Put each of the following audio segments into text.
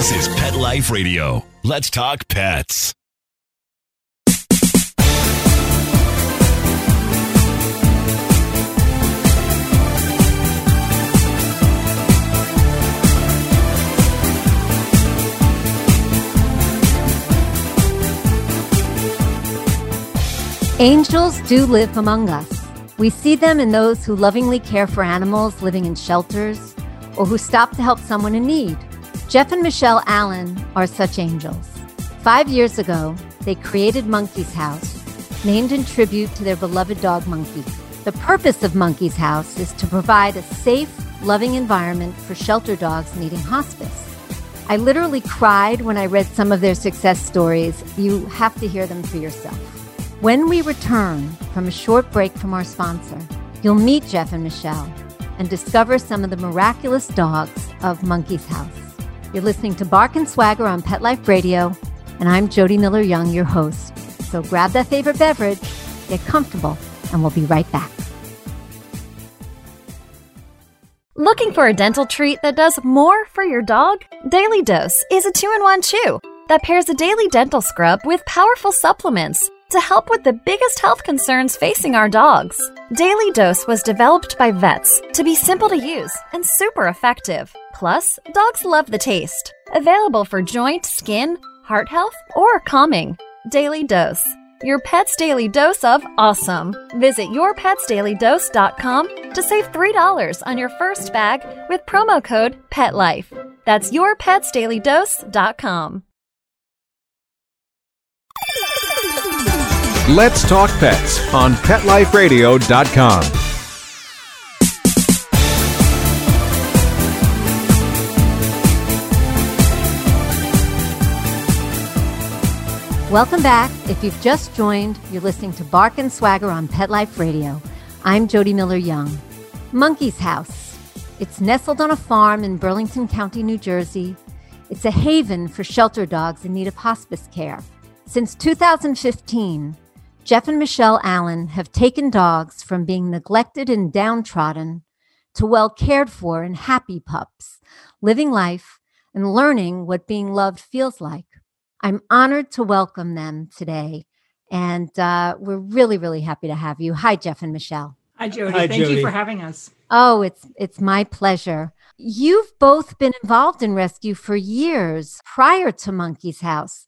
This is Pet Life Radio. Let's talk pets. Angels do live among us. We see them in those who lovingly care for animals living in shelters or who stop to help someone in need. Jeff and Michelle Allen are such angels. Five years ago, they created Monkey's House, named in tribute to their beloved dog Monkey. The purpose of Monkey's House is to provide a safe, loving environment for shelter dogs needing hospice. I literally cried when I read some of their success stories. You have to hear them for yourself. When we return from a short break from our sponsor, you'll meet Jeff and Michelle and discover some of the miraculous dogs of Monkey's House. You're listening to Bark and Swagger on Pet Life Radio, and I'm Jody Miller Young, your host. So grab that favorite beverage, get comfortable, and we'll be right back. Looking for a dental treat that does more for your dog? Daily Dose is a two in one chew that pairs a daily dental scrub with powerful supplements to help with the biggest health concerns facing our dogs. Daily Dose was developed by vets to be simple to use and super effective. Plus, dogs love the taste. Available for joint, skin, heart health, or calming. Daily Dose. Your pet's daily dose of awesome. Visit yourpetsdailydose.com to save $3 on your first bag with promo code PETLIFE. That's yourpetsdailydose.com. Let's Talk Pets on PetLifeRadio.com. Welcome back. If you've just joined, you're listening to Bark and Swagger on Pet Life Radio. I'm Jody Miller Young. Monkey's House. It's nestled on a farm in Burlington County, New Jersey. It's a haven for shelter dogs in need of hospice care. Since 2015, Jeff and Michelle Allen have taken dogs from being neglected and downtrodden to well cared for and happy pups, living life and learning what being loved feels like. I'm honored to welcome them today. And uh, we're really, really happy to have you. Hi, Jeff and Michelle. Hi, Jody. Hi, Thank Jody. you for having us. Oh, it's it's my pleasure. You've both been involved in rescue for years prior to Monkey's House.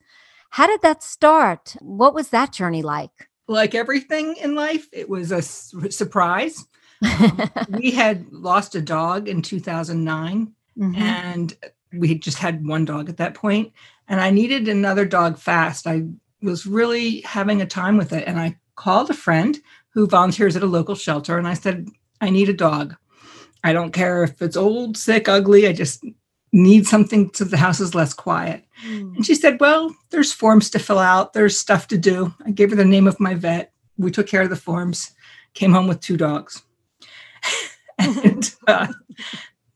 How did that start? What was that journey like? Like everything in life, it was a s- surprise. Um, we had lost a dog in 2009, Mhm. and we just had one dog at that point, and I needed another dog fast. I was really having a time with it, and I called a friend who volunteers at a local shelter, and I said, I need a dog. I don't care if it's old, sick, ugly. I just need something so the house is less quiet. And she said, Well, there's forms to fill out, there's stuff to do. I gave her the name of my vet. We took care of the forms, came home with two dogs. and uh,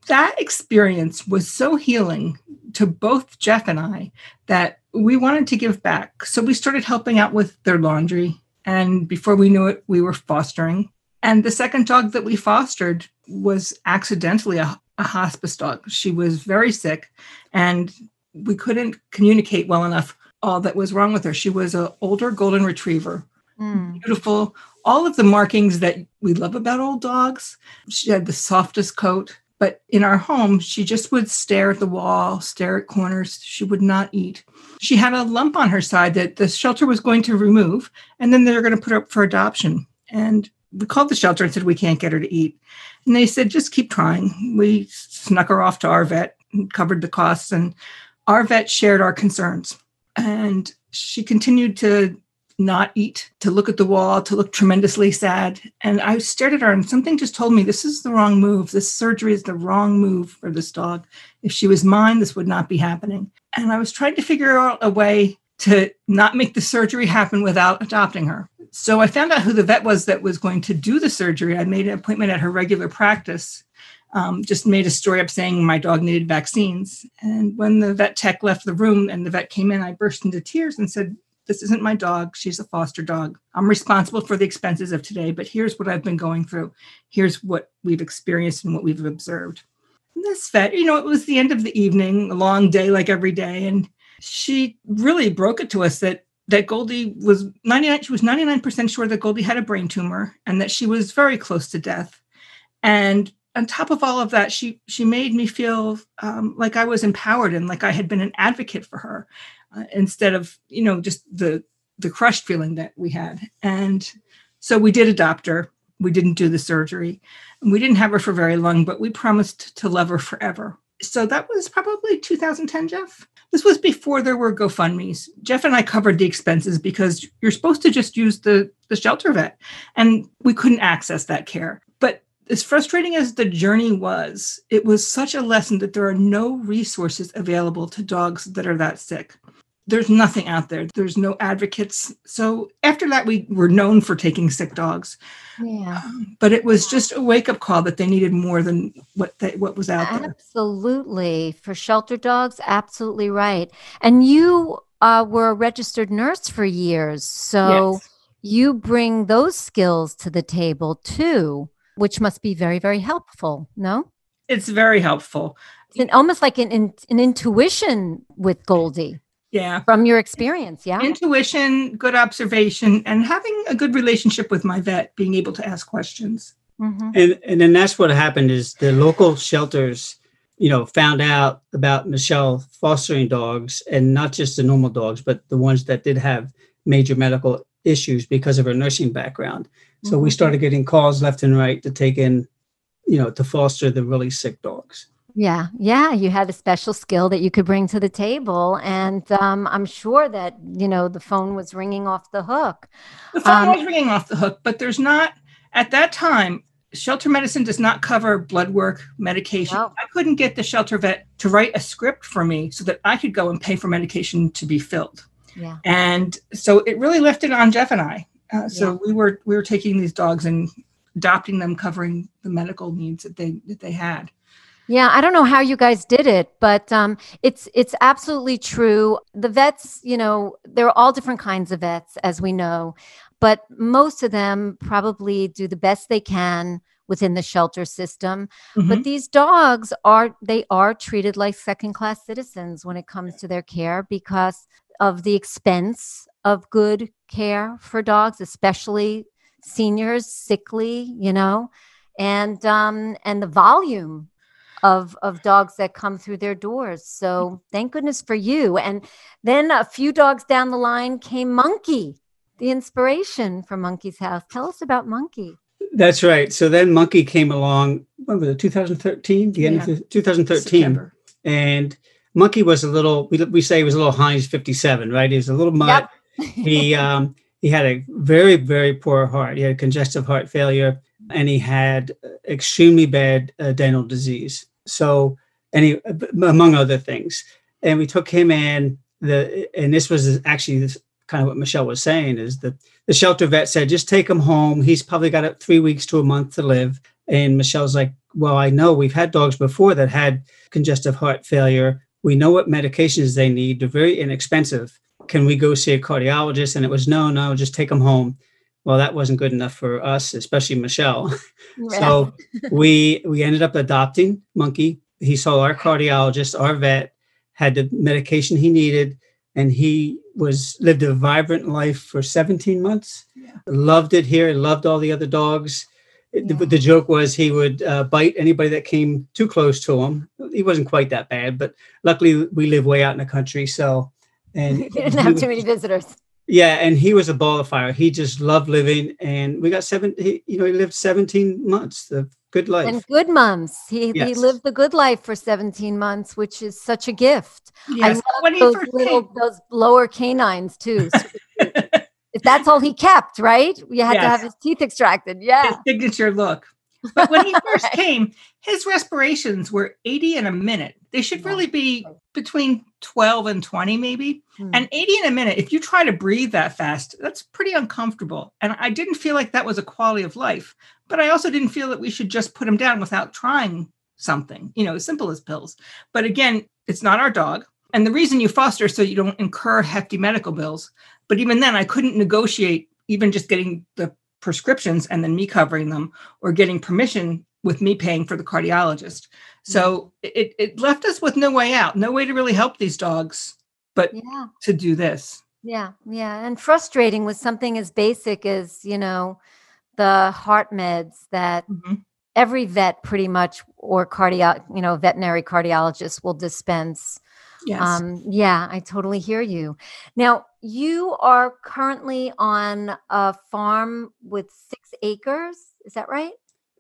that experience was so healing to both Jeff and I that we wanted to give back. So we started helping out with their laundry. And before we knew it, we were fostering. And the second dog that we fostered was accidentally a, a hospice dog. She was very sick and we couldn't communicate well enough all that was wrong with her. She was an older golden retriever, Mm. beautiful, all of the markings that we love about old dogs. She had the softest coat, but in our home, she just would stare at the wall, stare at corners. She would not eat. She had a lump on her side that the shelter was going to remove, and then they were going to put her up for adoption. And we called the shelter and said, We can't get her to eat. And they said, Just keep trying. We snuck her off to our vet and covered the costs, and our vet shared our concerns. And she continued to not eat, to look at the wall, to look tremendously sad. And I stared at her, and something just told me this is the wrong move. This surgery is the wrong move for this dog. If she was mine, this would not be happening. And I was trying to figure out a way to not make the surgery happen without adopting her. So I found out who the vet was that was going to do the surgery. I made an appointment at her regular practice. Um, just made a story up saying my dog needed vaccines. And when the vet tech left the room and the vet came in, I burst into tears and said, This isn't my dog. She's a foster dog. I'm responsible for the expenses of today, but here's what I've been going through. Here's what we've experienced and what we've observed. this vet, you know, it was the end of the evening, a long day like every day. And she really broke it to us that that Goldie was 99, she was 99% sure that Goldie had a brain tumor and that she was very close to death. And on top of all of that, she she made me feel um, like I was empowered and like I had been an advocate for her, uh, instead of you know just the the crushed feeling that we had. And so we did adopt her. We didn't do the surgery, and we didn't have her for very long, but we promised to love her forever. So that was probably 2010, Jeff. This was before there were GoFundMe's. Jeff and I covered the expenses because you're supposed to just use the the shelter vet, and we couldn't access that care. But as frustrating as the journey was, it was such a lesson that there are no resources available to dogs that are that sick. There's nothing out there. There's no advocates. So after that, we were known for taking sick dogs. Yeah. Um, but it was just a wake up call that they needed more than what they, what was out there. Absolutely. For shelter dogs, absolutely right. And you uh, were a registered nurse for years. So Yes. you bring those skills to the table too, which must be very, very helpful. No? It's very helpful. It's an, almost like an, an, an intuition with Goldie Yeah. from your experience. Yeah. Intuition, good observation, and having a good relationship with my vet, being able to ask questions. Mhm. and and then that's what happened is the local shelters you know found out about michelle fostering dogs and not just the normal dogs but the ones that did have major medical issues because of her nursing background so we Mhm. started getting calls left and right to take in you know to foster the really sick dogs Yeah, yeah, you had a special skill that you could bring to the table, and um, I'm sure that you know the phone was ringing off the hook. The phone Um, was ringing off the hook, but there's not, at that time, shelter medicine does not cover blood work, medication. No. I couldn't get the shelter vet to write a script for me so that I could go and pay for medication to be filled. Yeah, And so it really left it on Jeff and I. Uh, so we were we were taking these dogs and adopting them, covering the medical needs that they that they had. Yeah. I don't know how you guys did it, but um, it's it's absolutely true. The vets, you know, there are all different kinds of vets, as we know, but most of them probably do the best they can within the shelter system. Mhm. But these dogs are they are treated like second class citizens when it comes to their care because of the expense of good care for dogs, especially seniors, sickly, you know, and um and the volume of of dogs that come through their doors. So thank goodness for you. And then a few dogs down the line came Monkey, the inspiration for Monkey's House. Tell us about Monkey. that's right so then monkey came along when was it 2013 the end Yeah. of 2013 September. and monkey was a little we, we say he was a little heinz 57 right he was a little mutt Yep. he um he had a very very poor heart he had congestive heart failure and he had extremely bad uh, dental disease. So any among other things. And we took him in the and this was actually this kind of what michelle was saying is that the shelter vet said just take him home. He's probably got three weeks to a month to live. And michelle's like well i know. We've had dogs before that had congestive heart failure. We know what medications they need. They're very inexpensive. Can we go see a cardiologist? And it was no no just take them home well that wasn't good enough for us especially michelle. So we we ended up adopting monkey. He saw our cardiologist our vet had the medication he needed and he was lived a vibrant life for 17 months. Loved it here loved all the other dogs. It- the, the joke was he would uh, bite anybody that came too close to him. He wasn't quite that bad but luckily we live way out in the country so and he didn't have would- too many visitors. Yeah, and he was a ball of fire. He just loved living, and we got seven. He, you know, he lived seventeen months of good life. And good mums. He he lived the good life for 17 months, which is such a gift. I love those little came, those lower canines too. If that's all he kept, right? You had to have his teeth extracted. Yeah. his signature look. But when he first came, his respirations were 80 in a minute. They should really be between 12 and 20, maybe. Hmm. And 80 in a minute, if you try to breathe that fast, that's pretty uncomfortable. And I didn't feel like that was a quality of life. But I also didn't feel that we should just put him down without trying something, you know, as simple as pills. But again, it's not our dog. And the reason you foster so you don't incur hefty medical bills. But even then, I couldn't negotiate even just getting the prescriptions and then me covering them or getting permission with me paying for the cardiologist. So it, it left us with no way out, no way to really help these dogs, but Yeah. to do this. Yeah, yeah, and frustrating with something as basic as you know the heart meds that Mhm. every vet pretty much or cardio you know veterinary cardiologist will dispense. Yes. Um, yeah, I totally hear you. Now you are currently on a farm with six acres. Is that right?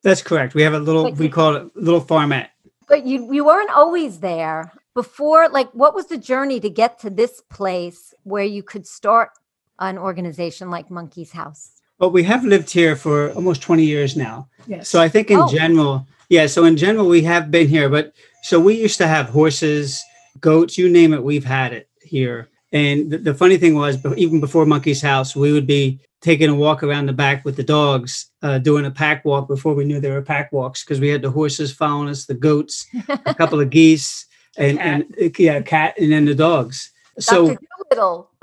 That's correct. We have a little, But we call it a little farmette. But you you weren't always there before. Like, what was the journey to get to this place where you could start an organization like Monkey's House? But we have lived here for almost 20 years now. yes. So I think in Oh. general, yeah. So in general, we have been here, but so we used to have horses, goats, you name it, we've had it here. And the, the funny thing was, even before Monkey's House, we would be taking a walk around the back with the dogs, uh, doing a pack walk before we knew there were pack walks because we had the horses following us, the goats, a couple of geese, and, and uh, yeah, cat, and then the dogs. So.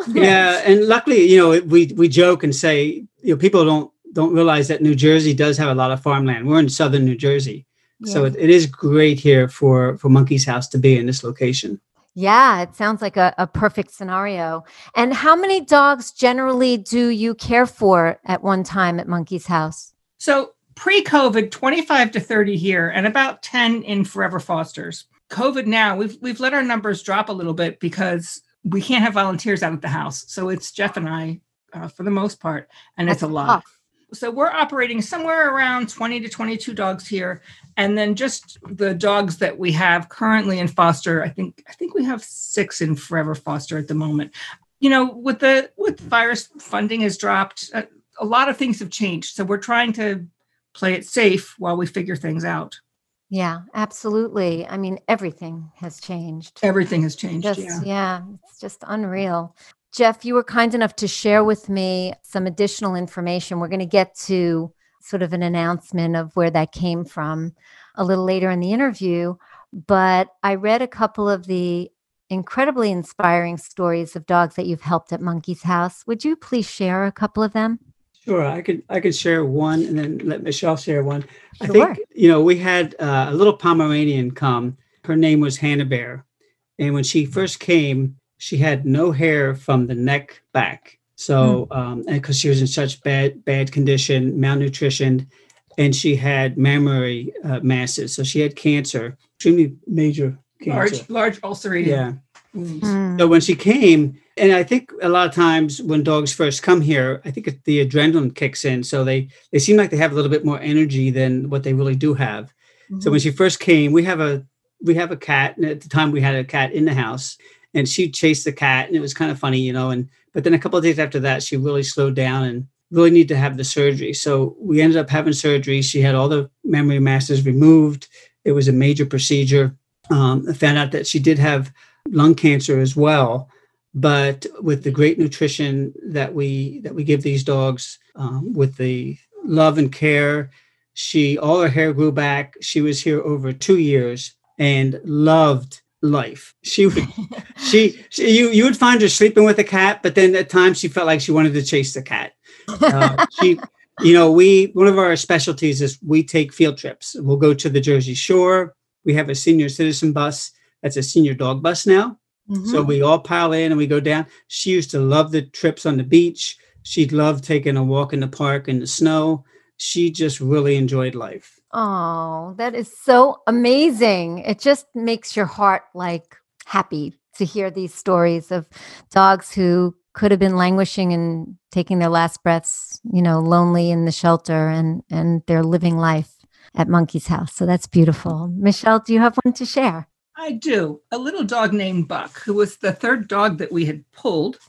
Yeah and luckily you know we we joke and say you know people don't don't realize that new jersey does have a lot of farmland. We're in southern new jersey. So it, it is great here for for monkey's house to be in this location Yeah, it sounds like a, a perfect scenario. And how many dogs generally do you care for at one time at Monkey's House? So pre COVID, 25 to 30 here and about 10 in Forever Fosters. COVID now, we've, we've let our numbers drop a little bit because we can't have volunteers out at the house. So it's Jeff and I uh, for the most part, and it's a That's lot. tough. So we're operating somewhere around 20 to 22 dogs here. And then just the dogs that we have currently in foster, I think I think we have six in Forever Foster at the moment. You know, with the with virus funding has dropped, uh, a lot of things have changed. So we're trying to play it safe while we figure things out. Yeah, absolutely. I mean, everything has changed. Everything has changed. Just, yeah. yeah, it's just unreal. Jeff, you were kind enough to share with me some additional information. We're going to get to sort of an announcement of where that came from a little later in the interview. But I read a couple of the incredibly inspiring stories of dogs that you've helped at Monkey's House. Would you please share a couple of them? sure i could i could share one and then let michelle share one i think you know we had uh, a little pomeranian come her name was hannah bear and when she first came she had no hair from the neck back so um and because she was in such bad bad condition malnutrition and she had mammary uh, masses so she had cancer extremely major cancer Large, large ulcerated yeah wounds. Hmm. so when she came, and I think a lot of times when dogs first come here, I think it- the adrenaline kicks in. So they they seem like they have a little bit more energy than what they really do have. So when she first came, we have a we have a cat, and at the time we had a cat in the house, and she chased the cat, and it was kind of funny, you know. And but then a couple of days after that, she really slowed down and really needed to have the surgery. So we ended up having surgery. She had all the mammary masses removed. It was a major procedure. Um, I found out that she did have lung cancer as well but with the great nutrition that we that we give these dogs um, with the love and care she all her hair grew back she was here over two years and loved life she would she, she you you would find her sleeping with a cat but then at times she felt like she wanted to chase the cat uh, she you know we one of our specialties is we take field trips we'll go to the jersey shore we have a senior citizen bus that's a senior dog bus now so we all pile in and we go down. She used to love the trips on the beach. She loved taking a walk in the park in the snow. She just really enjoyed life. Oh, that is so amazing. It just makes your heart like happy to hear these stories of dogs who could have been languishing and taking their last breaths, you know, lonely in the shelter and and they're living life at Monkey's house. So that's beautiful. Michelle, do you have one to share? I do. A little dog named Buck, who was the third dog that we had pulled,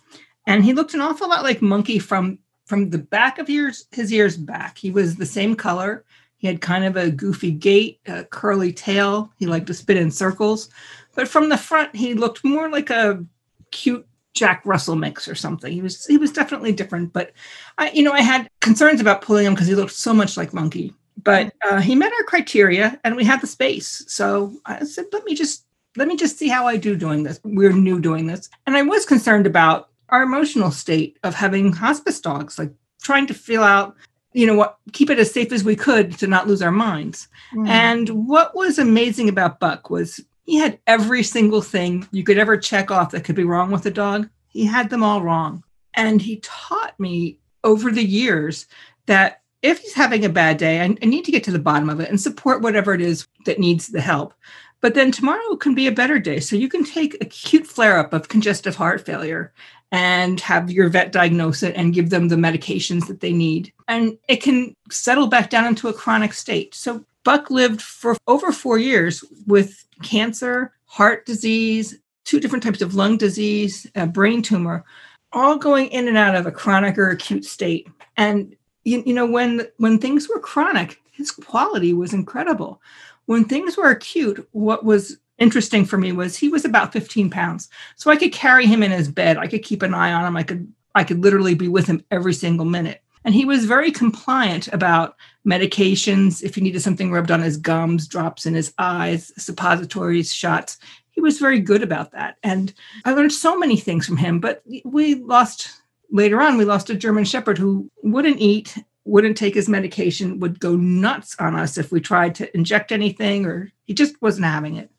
and he looked an awful lot like Monkey from from the back of ears, his ears back. He was the same color. He had kind of a goofy gait, a curly tail. He liked to spin in circles, but from the front, he looked more like a cute Jack Russell mix or something. He was he was definitely different. But I, you know, I had concerns about pulling him because he looked so much like Monkey but uh, he met our criteria and we had the space so i said let me just let me just see how i do doing this we're new doing this and i was concerned about our emotional state of having hospice dogs like trying to fill out you know what, keep it as safe as we could to not lose our minds. Mm. And what was amazing about Buck was he had every single thing you could ever check off that could be wrong with a dog. He had them all wrong. And he taught me over the years that if he's having a bad day, I, I need to get to the bottom of it and support whatever it is that needs the help. But then tomorrow can be a better day. So you can take acute flare up of congestive heart failure and have your vet diagnose it and give them the medications that they need. And it can settle back down into a chronic state. So Buck lived for over four years with cancer, heart disease, two different types of lung disease, a brain tumor, all going in and out of a chronic or acute state. And you, you know, when when things were chronic, his quality was incredible. When things were acute, what was interesting for me was he was about 15 pounds. So I could carry him in his bed. I could keep an eye on him. I could I could literally be with him every single minute. And he was very compliant about medications. If he needed something rubbed on his gums, drops in his eyes, suppositories, shots, he was very good about that. And I learned so many things from him. But we lost later on, we lost a German Shepherd who wouldn't eat wouldn't take his medication, would go nuts on us if we tried to inject anything, or he just wasn't having it.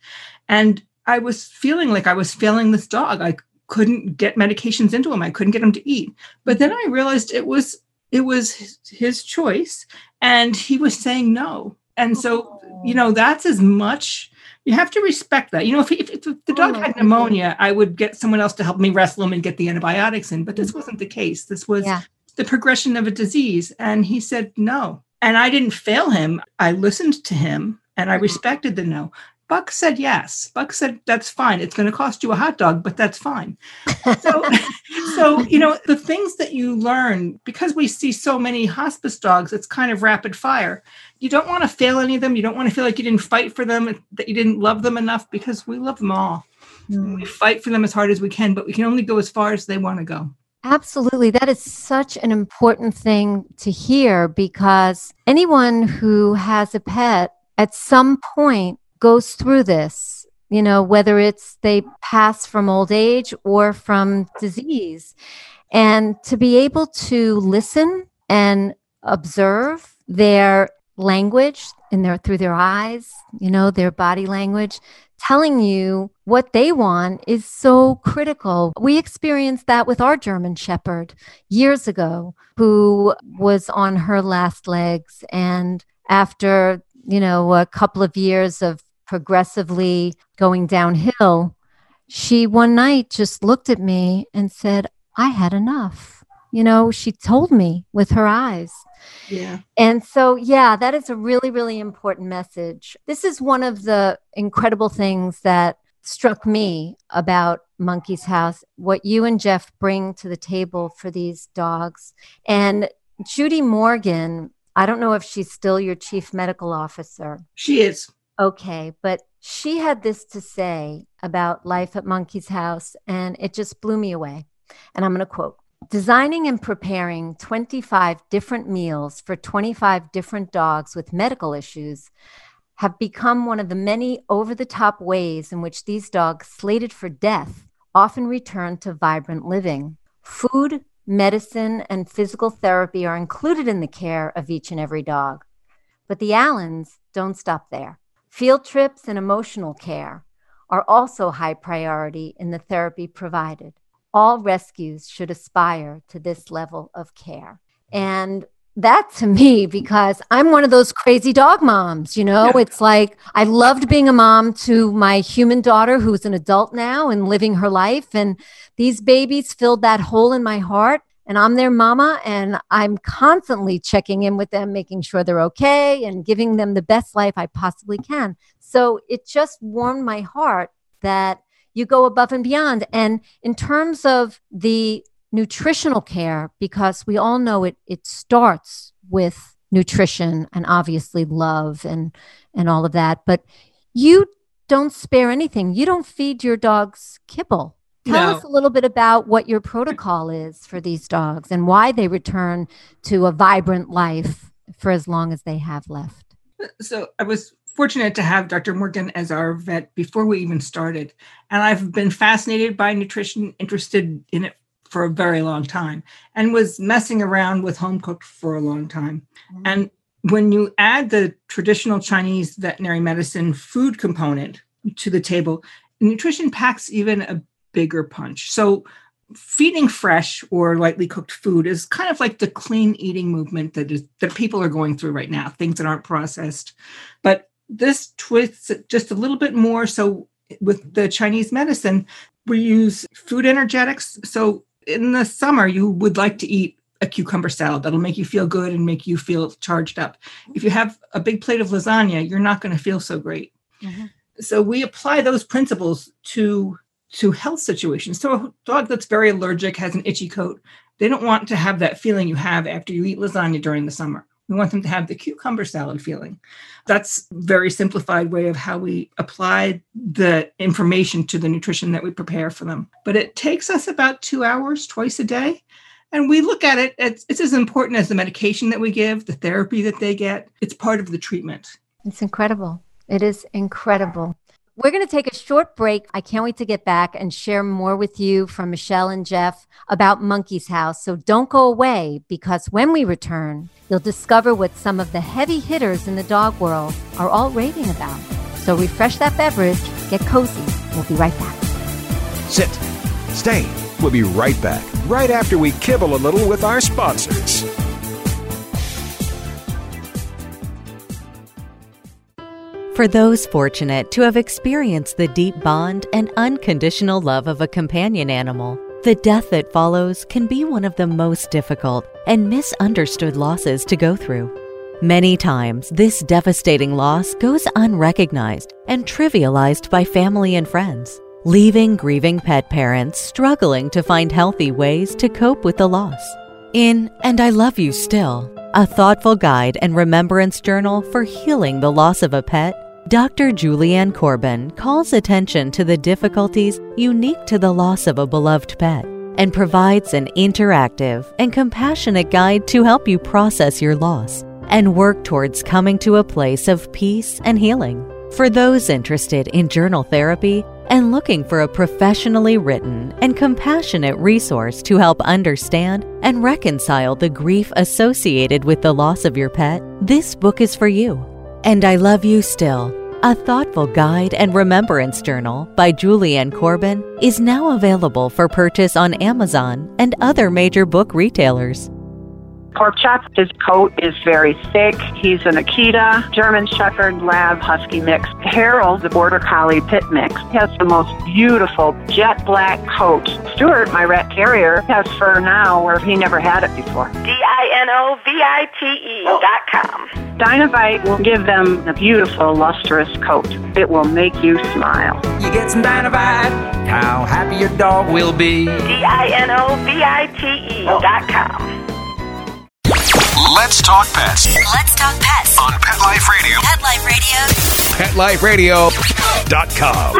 And I was feeling like I was failing this dog. I couldn't get medications into him. I couldn't get him to eat. But then I realized it was it was his, choice, and he was saying no. And so, you know, that's as much you have to respect that. You know, if, if, if the dog had pneumonia, I would get someone else to help me wrestle him and get the antibiotics in. But this mm-hmm. wasn't the case. This was yeah the progression of a disease. And he said no. And I didn't fail him. I listened to him and I mm-hmm. respected the no. Buck said yes. Buck said that's fine. It's going to cost you a hot dog, but that's fine. So, so you know the things that you learn because we see so many hospice dogs. It's kind of rapid fire. You don't want to fail any of them. You don't want to feel like you didn't fight for them, that you didn't love them enough because we love them all. Mm. We fight for them as hard as we can, but we can only go as far as they want to go. Absolutely. That is such an important thing to hear because anyone who has a pet at some point goes through this, you know, whether it's they pass from old age or from disease. And to be able to listen and observe their language in their through their eyes, you know, their body language, telling you what they want is so critical. We experienced that with our German Shepherd years ago, who was on her last legs. And after, you know, a couple of years of progressively going downhill, she one night just looked at me and said, I had enough. You know, she told me with her eyes. Yeah. And so, yeah, that is a really, really important message. This is one of the incredible things that struck me about Monkey's House, what you and Jeff bring to the table for these dogs. And Judy Morgan, I don't know if she's still your chief medical officer. She is. Okay, but she had this to say about life at Monkey's House, and it just blew me away. And I'm going to quote Designing and preparing 25 different meals for 25 different dogs with medical issues have become one of the many over the top ways in which these dogs slated for death often return to vibrant living. Food, medicine, and physical therapy are included in the care of each and every dog. But the Allens don't stop there. Field trips and emotional care are also high priority in the therapy provided all rescues should aspire to this level of care. Mm-hmm. And that to me, because I'm one of those crazy dog moms, you know, yeah. it's like I loved being a mom to my human daughter who's an adult now and living her life. And these babies filled that hole in my heart. And I'm their mama, and I'm constantly checking in with them, making sure they're okay and giving them the best life I possibly can. So it just warmed my heart that you go above and beyond. And in terms of the nutritional care, because we all know it, it starts with nutrition and obviously love and and all of that. But you don't spare anything. You don't feed your dogs kibble. Tell no. us a little bit about what your protocol is for these dogs and why they return to a vibrant life for as long as they have left. So I was fortunate to have Dr. Morgan as our vet before we even started. And I've been fascinated by nutrition, interested in it for a very long time and was messing around with home cooked for a long time. Mm-hmm. And when you add the traditional Chinese veterinary medicine food component to the table, nutrition packs even a bigger punch. So feeding fresh or lightly cooked food is kind of like the clean eating movement that is that people are going through right now things that aren't processed but this twists it just a little bit more so with the chinese medicine we use food energetics so in the summer you would like to eat a cucumber salad that'll make you feel good and make you feel charged up if you have a big plate of lasagna you're not going to feel so great mm-hmm. so we apply those principles to to health situations. So a dog that's very allergic has an itchy coat. They don't want to have that feeling you have after you eat lasagna during the summer. We want them to have the cucumber salad feeling. That's very simplified way of how we apply the information to the nutrition that we prepare for them. But it takes us about two hours twice a day. And we look at it, it's, it's as important as the medication that we give, the therapy that they get. It's part of the treatment. It's incredible. It is incredible. We're going to take a short break. I can't wait to get back and share more with you from Michelle and Jeff about Monkey's House. So don't go away because when we return, you'll discover what some of the heavy hitters in the dog world are all raving about. So refresh that beverage, get cozy. We'll be right back. Sit, stay. We'll be right back, right after we kibble a little with our sponsors. For those fortunate to have experienced the deep bond and unconditional love of a companion animal, the death that follows can be one of the most difficult and misunderstood losses to go through. Many times, this devastating loss goes unrecognized and trivialized by family and friends, leaving grieving pet parents struggling to find healthy ways to cope with the loss. In And I Love You Still, a thoughtful guide and remembrance journal for healing the loss of a pet, Dr. Julianne Corbin calls attention to the difficulties unique to the loss of a beloved pet and provides an interactive and compassionate guide to help you process your loss and work towards coming to a place of peace and healing. For those interested in journal therapy and looking for a professionally written and compassionate resource to help understand and reconcile the grief associated with the loss of your pet, this book is for you. And I Love You Still, a thoughtful guide and remembrance journal by Julianne Corbin, is now available for purchase on Amazon and other major book retailers. Pork chop, his coat is very thick. He's an Akita, German Shepherd, Lab, Husky mix. Harold, the Border Collie Pit mix, has the most beautiful jet black coat. Stuart, my rat terrier, has fur now where he never had it before. D-I-N-O-V-I-T-E dot com. Dinovite will give them a beautiful, lustrous coat. It will make you smile. You get some Dinovite, how happy your dog will be. D-I-N-O-V-I-T-E dot com. Let's talk pets Let's talk pets. on Pet Life Radio. Pet Life Radio. PetLifeRadio.com.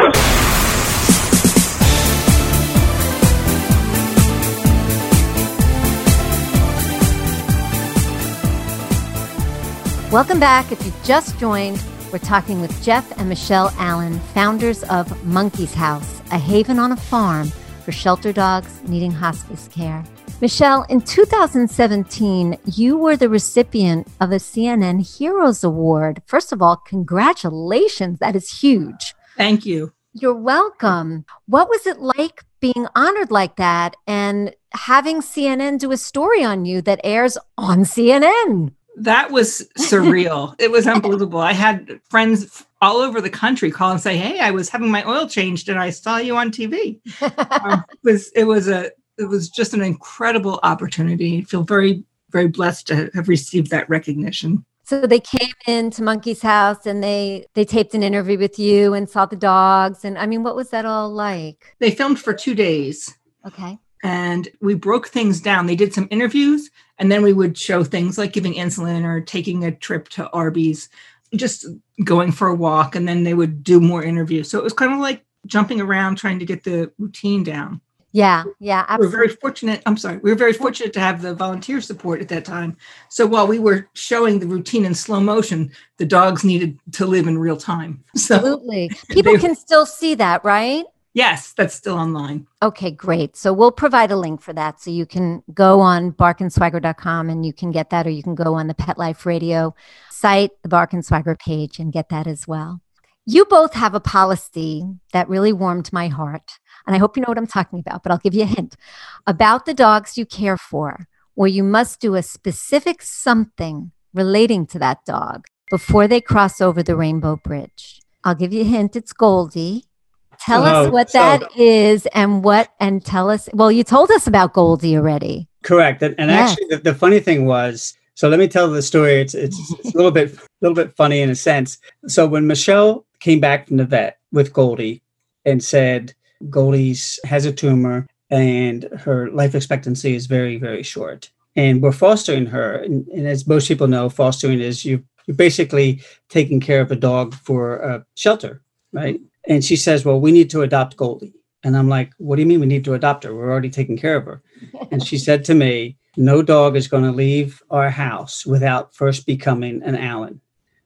Welcome back. If you've just joined, we're talking with Jeff and Michelle Allen, founders of Monkey's House, a haven on a farm for shelter dogs needing hospice care. Michelle, in 2017, you were the recipient of a CNN Heroes Award. First of all, congratulations. That is huge. Thank you. You're welcome. What was it like being honored like that and having CNN do a story on you that airs on CNN? That was surreal. it was unbelievable. I had friends all over the country call and say, "Hey, I was having my oil changed and I saw you on TV." um, it was it was a it was just an incredible opportunity. I feel very very blessed to have received that recognition. So they came into Monkey's house and they they taped an interview with you and saw the dogs and I mean what was that all like? They filmed for 2 days Okay. and we broke things down. They did some interviews and then we would show things like giving insulin or taking a trip to Arby's, just going for a walk and then they would do more interviews. So it was kind of like jumping around trying to get the routine down. Yeah, yeah, we were very fortunate. I'm sorry. We were very fortunate to have the volunteer support at that time. So while we were showing the routine in slow motion, the dogs needed to live in real time. So Absolutely. People They- can still see that, right? Yes, that's still online. Okay, great. So we'll provide a link for that. So you can go on barkandswagger.com and you can get that, or you can go on the Pet Life Radio site, the Bark and Swagger page, and get that as well. You both have a policy that really warmed my heart. And I hope you know what I'm talking about, but I'll give you a hint about the dogs you care for, where you must do a specific something relating to that dog before they cross over the rainbow bridge. I'll give you a hint it's Goldie. Tell us what so- that is and what, and tell us. Well, you told us about Goldie already. Correct. And, and Yes. actually, the, the funny thing was, so let me tell the story. It's, it's it's a little bit a little bit funny in a sense. So when Michelle came back from the vet with Goldie and said Goldie's has a tumor and her life expectancy is very very short, and we're fostering her, and, and as most people know, fostering is you you're basically taking care of a dog for a shelter, right? And she says, "Well, we need to adopt Goldie." And I'm like, "What do you mean we need to adopt her? We're already taking care of her." and she said to me, No dog is going to leave our house without first becoming an Allen.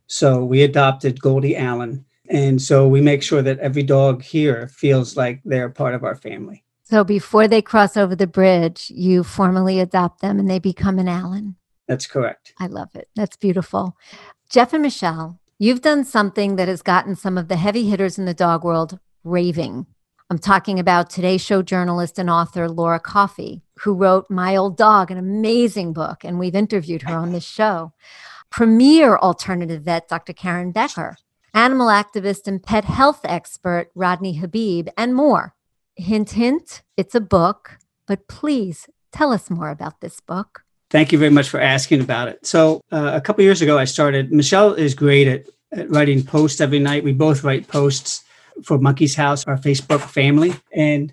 So we adopted Goldie Allen. And so we make sure that every dog here feels like they're part of our family. So before they cross over the bridge, you formally adopt them and they become an Allen. That's correct. I love it. That's beautiful. Jeff and Michelle, you've done something that has gotten some of the heavy hitters in the dog world raving. I'm talking about Today Show journalist and author Laura Coffey, who wrote My Old Dog, an amazing book, and we've interviewed her on this show. Premier alternative vet Dr. Karen Becker, animal activist and pet health expert Rodney Habib, and more. Hint, hint, it's a book, but please tell us more about this book. Thank you very much for asking about it. So, uh, a couple years ago, I started. Michelle is great at, at writing posts every night. We both write posts for Monkey's House, our Facebook family. And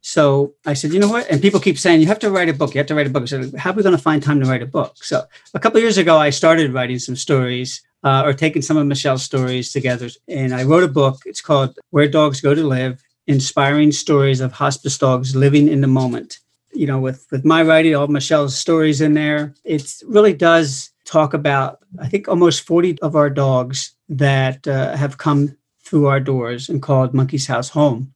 so I said, you know what? And people keep saying, you have to write a book. You have to write a book. I said, how are we going to find time to write a book? So, a couple years ago, I started writing some stories uh, or taking some of Michelle's stories together. And I wrote a book. It's called Where Dogs Go to Live Inspiring Stories of Hospice Dogs Living in the Moment you know, with with my writing, all Michelle's stories in there, it really does talk about I think almost forty of our dogs that uh, have come through our doors and called Monkey's House home.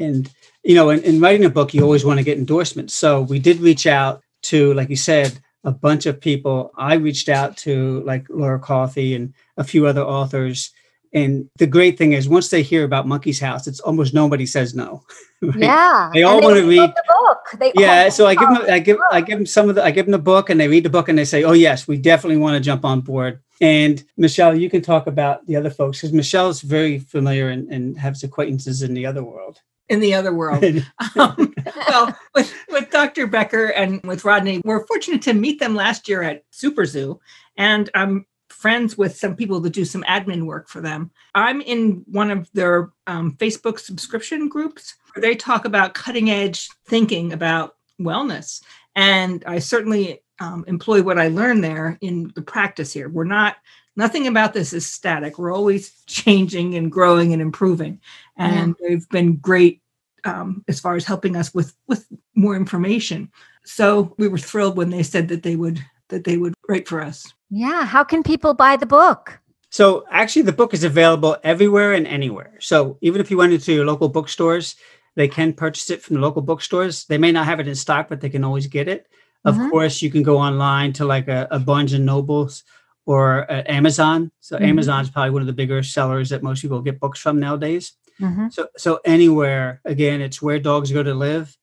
And you know, in, in writing a book, you always want to get endorsements. So we did reach out to, like you said, a bunch of people. I reached out to like Laura Coffey and a few other authors. And the great thing is, once they hear about Monkey's House, it's almost nobody says no. right? Yeah. They all want to read. the book. They Yeah, so I give them, oh, I give, I give them some of the, I give them the book, and they read the book, and they say, "Oh yes, we definitely want to jump on board." And Michelle, you can talk about the other folks because Michelle's very familiar and, and has acquaintances in the other world. In the other world. um, well, with, with Dr. Becker and with Rodney, we're fortunate to meet them last year at Super Zoo. And I'm friends with some people that do some admin work for them. I'm in one of their um, Facebook subscription groups where they talk about cutting edge thinking about wellness. And I certainly um, employ what I learned there in the practice here. We're not, nothing about this is static. We're always changing and growing and improving. And they've been great um, as far as helping us with with more information. So we were thrilled when they said that they would that they would write for us. Yeah. How can people buy the book? So actually, the book is available everywhere and anywhere. So even if you went into your local bookstores, they can purchase it from the local bookstores. They may not have it in stock, but they can always get it. Of Mhm. course, you can go online to like a, a Barnes and Nobles or uh, Amazon. So Mhm. Amazon is probably one of the bigger sellers that most people get books from nowadays. Mhm. So so anywhere, again, it's where dogs go to live.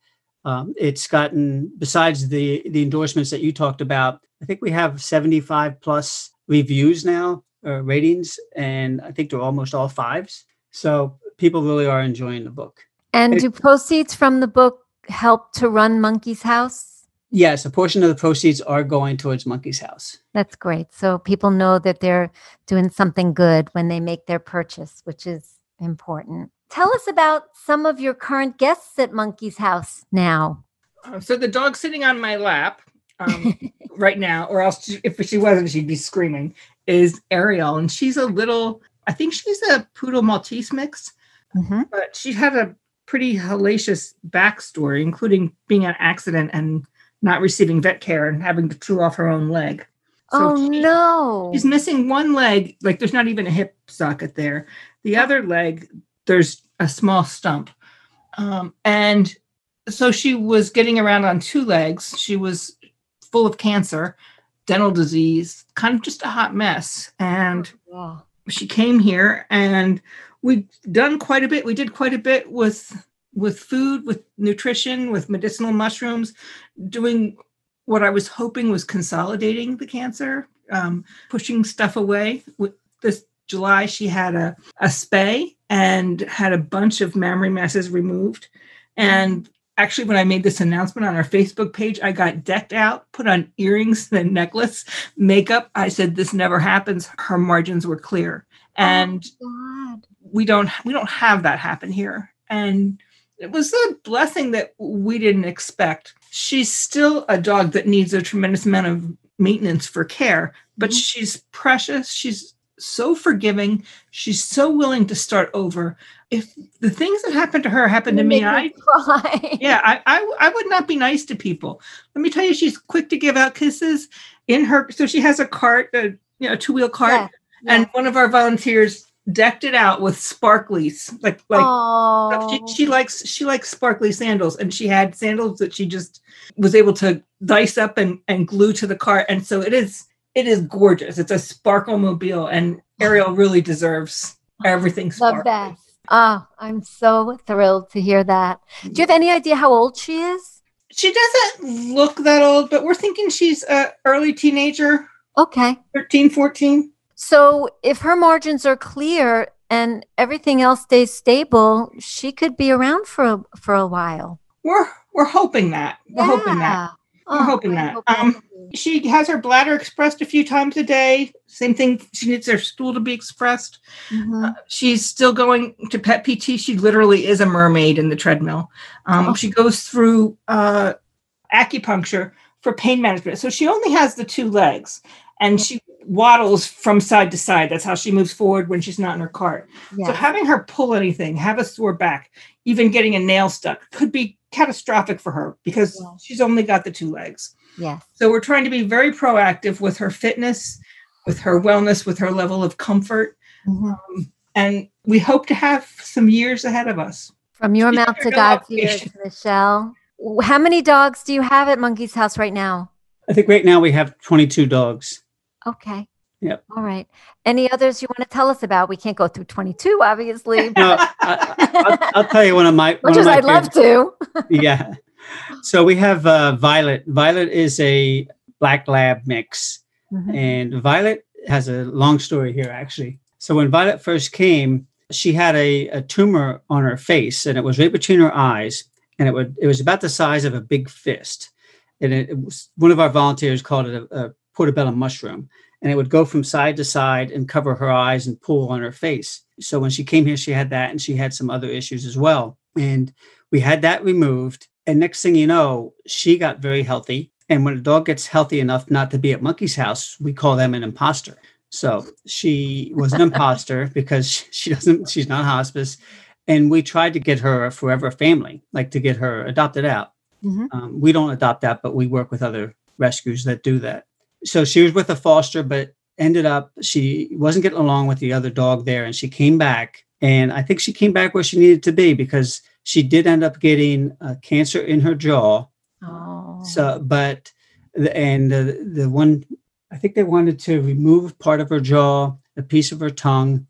Um, it's gotten besides the the endorsements that you talked about. I think we have seventy five plus reviews now, uh, ratings, and I think they're almost all fives. So people really are enjoying the book. And It- do proceeds from the book help to run Monkey's House? Yes, a portion of the proceeds are going towards Monkey's House. That's great. So people know that they're doing something good when they make their purchase, which is important. Tell us about some of your current guests at Monkey's House now. Uh, so the dog sitting on my lap um, right now, or else she- if she wasn't, she'd be screaming. Is Ariel, and she's a little. I think she's a poodle Maltese mix, Mhm. but she had a pretty hellacious backstory, including being an accident and not receiving vet care and having to chew off her own leg. So oh she- no. She's missing one leg, like there's not even a hip socket there. The other leg, there's a small stump. Um, and so she was getting around on two legs. She was full of cancer, dental disease, kind of just a hot mess. And Yeah. she came here and we've done quite a bit. We did quite a bit with with food, with nutrition, with medicinal mushrooms, doing what I was hoping was consolidating the cancer, um, pushing stuff away. With this July, she had a, a spay and had a bunch of mammary masses removed. And actually, when I made this announcement on our Facebook page, I got decked out, put on earrings and necklace, makeup. I said, This never happens. Her margins were clear. And God. we don't we don't have that happen here and it was a blessing that we didn't expect. She's still a dog that needs a tremendous amount of maintenance for care but mm-hmm. she's precious. She's so forgiving. She's so willing to start over. If the things that happened to her happened to me Make i cry. yeah I, I i would not be nice to people. Let me tell you she's quick to give out kisses in her so she has a cart a you know two-wheel cart Yeah, and one of our volunteers decked it out with sparklies like like she, she likes she likes sparkly sandals and she had sandals that she just was able to dice up and and glue to the cart and so it is it is gorgeous it's a sparkle mobile and ariel really deserves everything the sparkly. best. Oh, I'm so thrilled to hear that. Do you have any idea how old she is? she doesn't look that old but we're thinking she's a early teenager Okay. 13 14 So if her margins are clear and everything else stays stable, she could be around for a, for a while. we're we're hoping that. We're hoping that. We're Oh, hoping I that. Hope um she has her bladder expressed a few times a day. Same thing she needs her stool to be expressed. Mhm. she's still going to pet pt she literally is a mermaid in the treadmill. Um, Oh. she goes through uh, acupuncture for pain management. So she only has the two legs and she waddles from side to side that's how she moves forward when she's not in her cart so having her pull anything have a sore back even getting a nail stuck could be catastrophic for her because Yeah. she's only got the two legs Yeah. so we're trying to be very proactive with her fitness with her wellness with her level of comfort Mhm. and we hope to have some years ahead of us. From your She's mouth to God's ears, Michelle. How many dogs do you have at Monkey's house right now? I think right now we have 22 dogs. Okay. Yep. All right. Any others you want to tell us about? We can't go through 22, obviously. No, I, will I'll tell you one of my. one of as my I'd love to. yeah. So we have uh, Violet. Violet is a black lab mix, Mhm. and Violet has a long story here actually. So when Violet first came, she had a, a tumor on her face, and it was right between her eyes, and it would it was about the size of a big fist, and it, it was one of our volunteers called it a, a portobello mushroom, and it would go from side to side and cover her eyes and pull on her face. So when she came here, she had that, and she had some other issues as well, and we had that removed. And next thing you know, she got very healthy. And when a dog gets healthy enough not to be at Monkey's house, we call them an imposter. So she was an imposter because she doesn't, she's not hospice. And we tried to get her a forever family, like to get her adopted out. Mhm. Um, we don't adopt that, but we work with other rescues that do that. So she was with a foster, but ended up she wasn't getting along with the other dog there, and she came back. And I think she came back where she needed to be because she did end up getting uh, cancer in her jaw. Oh. So, but and the the one I think they wanted to remove part of her jaw, a piece of her tongue,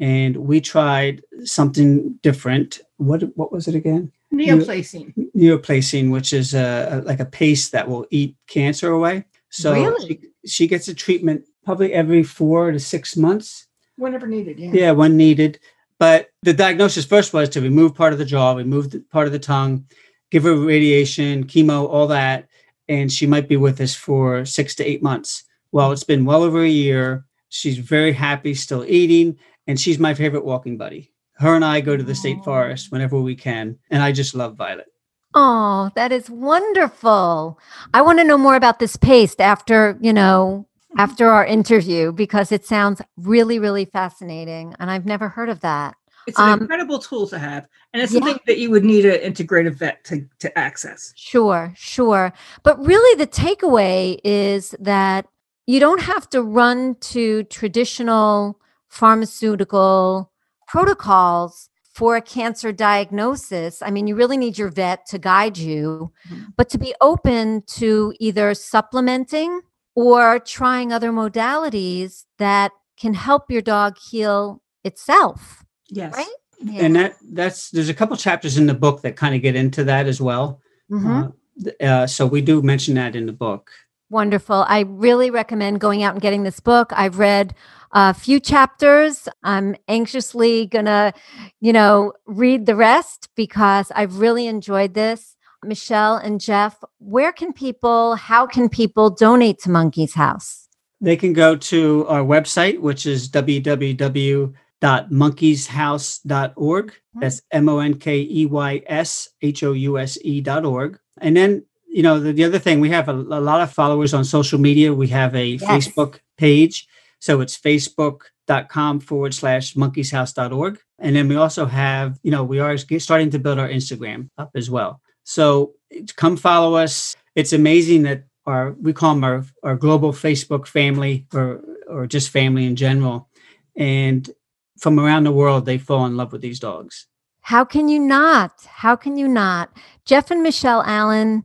and we tried something different. What what was it again? Neoplasene. neoplasene, which is a, a- like a paste that will eat cancer away. So Really? she, she gets a treatment probably every four to six months. Whenever needed, yeah. Yeah, when needed. But the diagnosis first was to remove part of the jaw, remove the, part of the tongue, give her radiation, chemo, all that, and she might be with us for six to eight months. Well, it's been well over a year. She's very happy, still eating, and she's my favorite walking buddy. Her and I go to the state forest whenever we can, and I just love Violet. Oh, that is wonderful. I want to know more about this paste after, you know, after our interview because it sounds really, really fascinating. And I've never heard of that. It's an Um, incredible tool to have. And it's Yeah. something that you would need an integrative vet to, to access. Sure, sure. But really, the takeaway is that you don't have to run to traditional pharmaceutical protocols for a cancer diagnosis, I mean, you really need your vet to guide you, but to be open to either supplementing or trying other modalities that can help your dog heal itself. Yes. Right? Yeah. And that that's there's a couple chapters in the book that kind of get into that as well. Mhm. Uh, uh, so we do mention that in the book. Wonderful. I really recommend going out and getting this book. I've read a few chapters. I'm anxiously going to, you know, read the rest because I've really enjoyed this. Michelle and Jeff, where can people, how can people donate to Monkey's House? They can go to our website, which is www.monkeyshouse.org. That's M O N K E Y S H O U S E dot org. And then, you know, the, the other thing, we have a, a lot of followers on social media. We have a Yes. Facebook page. So it's facebook.com forward slash monkeyshouse.org. And then we also have, you know, we are starting to build our Instagram up as well. So come follow us. It's amazing that our, we call them our, our global Facebook family or, or just family in general. And from around the world, they fall in love with these dogs. How can you not? How can you not? Jeff and Michelle Allen,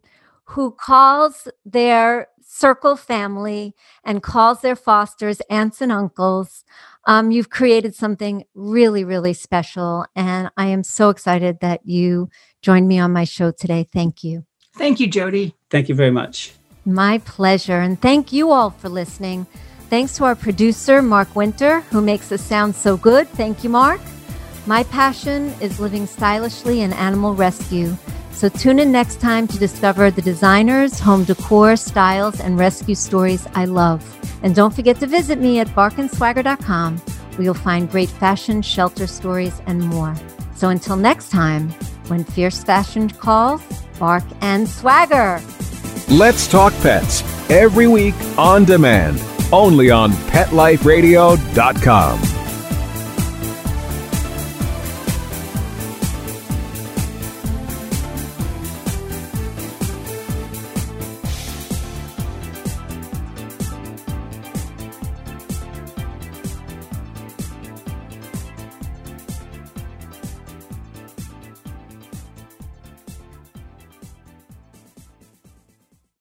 who calls their circle family and calls their fosters aunts and uncles, um, you've created something really, really special. And I am so excited that you joined me on my show today. Thank you. Thank you, Jody. Thank you very much. My pleasure. And thank you all for listening. Thanks to our producer, Mark Winter, who makes us sound so good. Thank you, Mark. My passion is living stylishly in animal rescue. So tune in next time to discover the designers, home decor, styles, and rescue stories I love. And don't forget to visit me at barkandswagger.com where you'll find great fashion, shelter stories, and more. So until next time, when fierce fashion calls, bark and swagger. Let's Talk Pets every week on demand, only on PetLifeRadio.com.